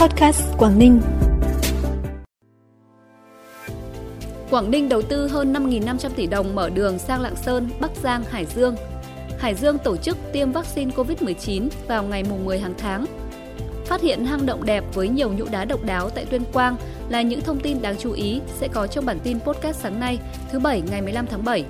Podcast Quảng Ninh. Quảng Ninh đầu tư hơn 5.500 tỷ đồng mở đường sang Lạng Sơn, Bắc Giang, Hải Dương. Hải Dương tổ chức tiêm vaccine COVID-19 vào ngày 10 hàng tháng. Phát hiện hang động đẹp với nhiều nhũ đá độc đáo tại Tuyên Quang là những thông tin đáng chú ý sẽ có trong bản tin podcast sáng nay, thứ Bảy ngày 15 tháng 7.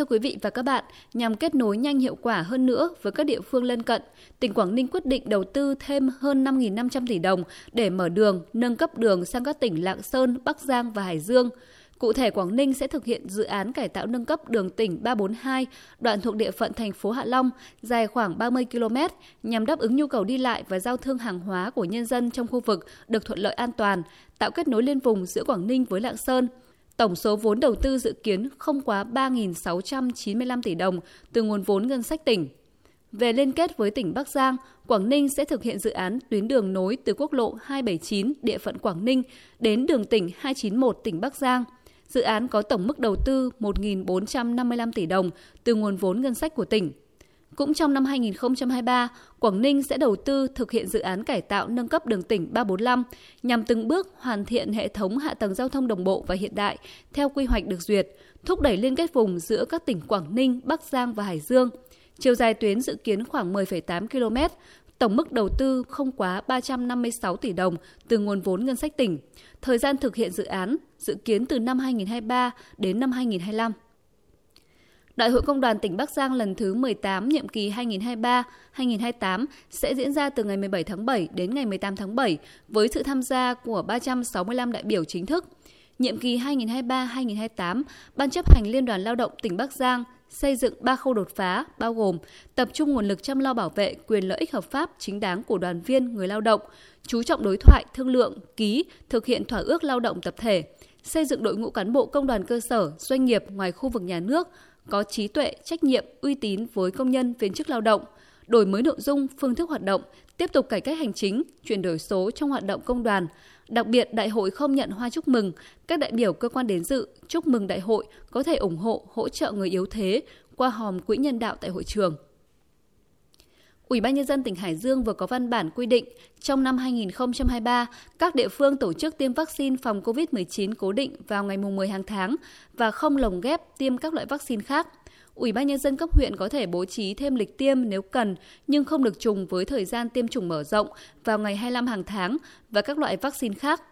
Thưa quý vị và các bạn, nhằm kết nối nhanh hiệu quả hơn nữa với các địa phương lân cận, tỉnh Quảng Ninh quyết định đầu tư thêm hơn 5.500 tỷ đồng để mở đường, nâng cấp đường sang các tỉnh Lạng Sơn, Bắc Giang và Hải Dương. Cụ thể, Quảng Ninh sẽ thực hiện dự án cải tạo nâng cấp đường tỉnh 342, đoạn thuộc địa phận thành phố Hạ Long, dài khoảng 30 km, nhằm đáp ứng nhu cầu đi lại và giao thương hàng hóa của nhân dân trong khu vực được thuận lợi an toàn, tạo kết nối liên vùng giữa Quảng Ninh với Lạng Sơn – Tổng số vốn đầu tư dự kiến không quá 3.695 tỷ đồng từ nguồn vốn ngân sách tỉnh. Về liên kết với tỉnh Bắc Giang, Quảng Ninh sẽ thực hiện dự án tuyến đường nối từ quốc lộ 279 địa phận Quảng Ninh đến đường tỉnh 291 tỉnh Bắc Giang. Dự án có tổng mức đầu tư 1.455 tỷ đồng từ nguồn vốn ngân sách của tỉnh. Cũng trong năm 2023, Quảng Ninh sẽ đầu tư thực hiện dự án cải tạo nâng cấp đường tỉnh 345 nhằm từng bước hoàn thiện hệ thống hạ tầng giao thông đồng bộ và hiện đại theo quy hoạch được duyệt, thúc đẩy liên kết vùng giữa các tỉnh Quảng Ninh, Bắc Giang và Hải Dương. Chiều dài tuyến dự kiến khoảng 10,8 km, tổng mức đầu tư không quá 356 tỷ đồng từ nguồn vốn ngân sách tỉnh. Thời gian thực hiện dự án dự kiến từ năm 2023 đến năm 2025. Đại hội Công đoàn tỉnh Bắc Giang lần thứ 18 nhiệm kỳ 2023-2028 sẽ diễn ra từ ngày 17 tháng 7 đến ngày 18 tháng 7 với sự tham gia của 365 đại biểu chính thức. Nhiệm kỳ 2023-2028, Ban chấp hành Liên đoàn Lao động tỉnh Bắc Giang xây dựng ba khâu đột phá bao gồm tập trung nguồn lực chăm lo bảo vệ quyền lợi ích hợp pháp chính đáng của đoàn viên người lao động, chú trọng đối thoại, thương lượng, ký, thực hiện thỏa ước lao động tập thể, xây dựng đội ngũ cán bộ công đoàn cơ sở, doanh nghiệp ngoài khu vực nhà nước có trí tuệ, trách nhiệm, uy tín với công nhân viên chức lao động, đổi mới nội dung, phương thức hoạt động, tiếp tục cải cách hành chính, chuyển đổi số trong hoạt động công đoàn. Đặc biệt, đại hội không nhận hoa chúc mừng, các đại biểu cơ quan đến dự chúc mừng đại hội có thể ủng hộ, hỗ trợ người yếu thế qua hòm quỹ nhân đạo tại hội trường. Ủy ban nhân dân tỉnh Hải Dương vừa có văn bản quy định trong năm 2023, các địa phương tổ chức tiêm vaccine phòng COVID-19 cố định vào ngày 10 hàng tháng và không lồng ghép tiêm các loại vaccine khác. Ủy ban nhân dân cấp huyện có thể bố trí thêm lịch tiêm nếu cần, nhưng không được trùng với thời gian tiêm chủng mở rộng vào ngày 25 hàng tháng và các loại vaccine khác.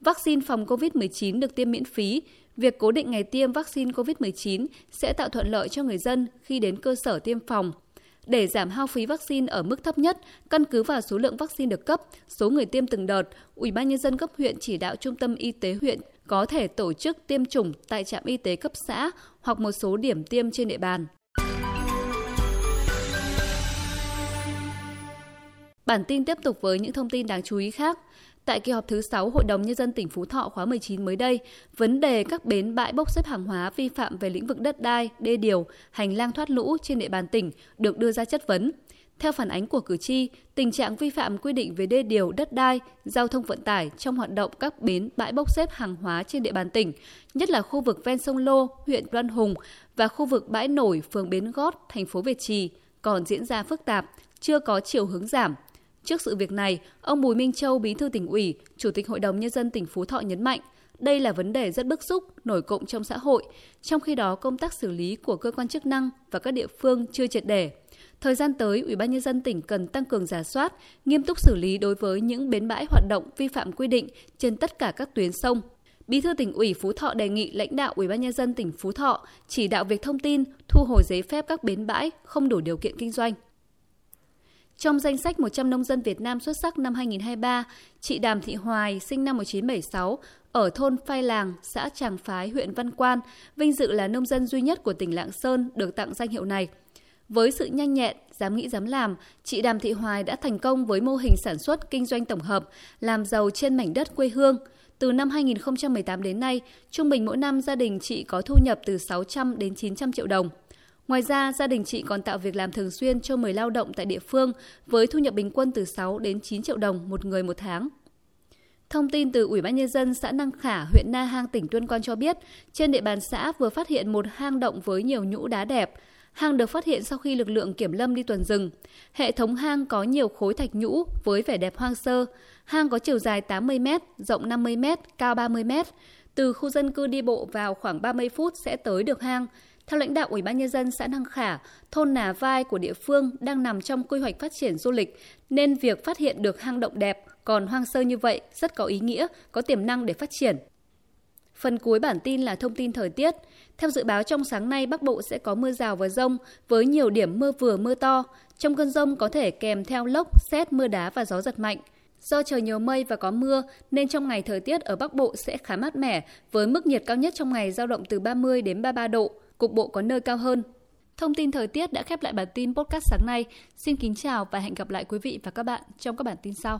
Vaccine phòng COVID-19 được tiêm miễn phí. Việc cố định ngày tiêm vaccine COVID-19 sẽ tạo thuận lợi cho người dân khi đến cơ sở tiêm phòng để giảm hao phí vaccine ở mức thấp nhất, căn cứ vào số lượng vaccine được cấp, số người tiêm từng đợt, Ủy ban nhân dân cấp huyện chỉ đạo trung tâm y tế huyện có thể tổ chức tiêm chủng tại trạm y tế cấp xã hoặc một số điểm tiêm trên địa bàn. Bản tin tiếp tục với những thông tin đáng chú ý khác. Tại kỳ họp thứ 6 Hội đồng Nhân dân tỉnh Phú Thọ khóa 19 mới đây, vấn đề các bến bãi bốc xếp hàng hóa vi phạm về lĩnh vực đất đai, đê điều, hành lang thoát lũ trên địa bàn tỉnh được đưa ra chất vấn. Theo phản ánh của cử tri, tình trạng vi phạm quy định về đê điều, đất đai, giao thông vận tải trong hoạt động các bến bãi bốc xếp hàng hóa trên địa bàn tỉnh, nhất là khu vực ven sông Lô, huyện Đoan Hùng và khu vực bãi nổi phường Bến Gót, thành phố Việt Trì còn diễn ra phức tạp, chưa có chiều hướng giảm, Trước sự việc này, ông Bùi Minh Châu, Bí thư tỉnh ủy, Chủ tịch Hội đồng Nhân dân tỉnh Phú Thọ nhấn mạnh, đây là vấn đề rất bức xúc, nổi cộng trong xã hội, trong khi đó công tác xử lý của cơ quan chức năng và các địa phương chưa triệt để. Thời gian tới, Ủy ban nhân dân tỉnh cần tăng cường giả soát, nghiêm túc xử lý đối với những bến bãi hoạt động vi phạm quy định trên tất cả các tuyến sông. Bí thư tỉnh ủy Phú Thọ đề nghị lãnh đạo Ủy ban nhân dân tỉnh Phú Thọ chỉ đạo việc thông tin, thu hồi giấy phép các bến bãi không đủ điều kiện kinh doanh. Trong danh sách 100 nông dân Việt Nam xuất sắc năm 2023, chị Đàm Thị Hoài, sinh năm 1976, ở thôn Phai Làng, xã Tràng Phái, huyện Văn Quan, vinh dự là nông dân duy nhất của tỉnh Lạng Sơn được tặng danh hiệu này. Với sự nhanh nhẹn, dám nghĩ dám làm, chị Đàm Thị Hoài đã thành công với mô hình sản xuất kinh doanh tổng hợp, làm giàu trên mảnh đất quê hương. Từ năm 2018 đến nay, trung bình mỗi năm gia đình chị có thu nhập từ 600 đến 900 triệu đồng. Ngoài ra, gia đình chị còn tạo việc làm thường xuyên cho 10 lao động tại địa phương với thu nhập bình quân từ 6 đến 9 triệu đồng một người một tháng. Thông tin từ Ủy ban Nhân dân xã Năng Khả, huyện Na Hang, tỉnh Tuyên Quang cho biết, trên địa bàn xã vừa phát hiện một hang động với nhiều nhũ đá đẹp. Hang được phát hiện sau khi lực lượng kiểm lâm đi tuần rừng. Hệ thống hang có nhiều khối thạch nhũ với vẻ đẹp hoang sơ. Hang có chiều dài 80 m, rộng 50 m, cao 30 m. Từ khu dân cư đi bộ vào khoảng 30 phút sẽ tới được hang. Theo lãnh đạo Ủy ban nhân dân xã Năng Khả, thôn Nà Vai của địa phương đang nằm trong quy hoạch phát triển du lịch nên việc phát hiện được hang động đẹp còn hoang sơ như vậy rất có ý nghĩa, có tiềm năng để phát triển. Phần cuối bản tin là thông tin thời tiết. Theo dự báo trong sáng nay Bắc Bộ sẽ có mưa rào và rông với nhiều điểm mưa vừa mưa to. Trong cơn rông có thể kèm theo lốc, xét, mưa đá và gió giật mạnh. Do trời nhiều mây và có mưa nên trong ngày thời tiết ở Bắc Bộ sẽ khá mát mẻ với mức nhiệt cao nhất trong ngày giao động từ 30 đến 33 độ, cục bộ có nơi cao hơn. Thông tin thời tiết đã khép lại bản tin podcast sáng nay. Xin kính chào và hẹn gặp lại quý vị và các bạn trong các bản tin sau.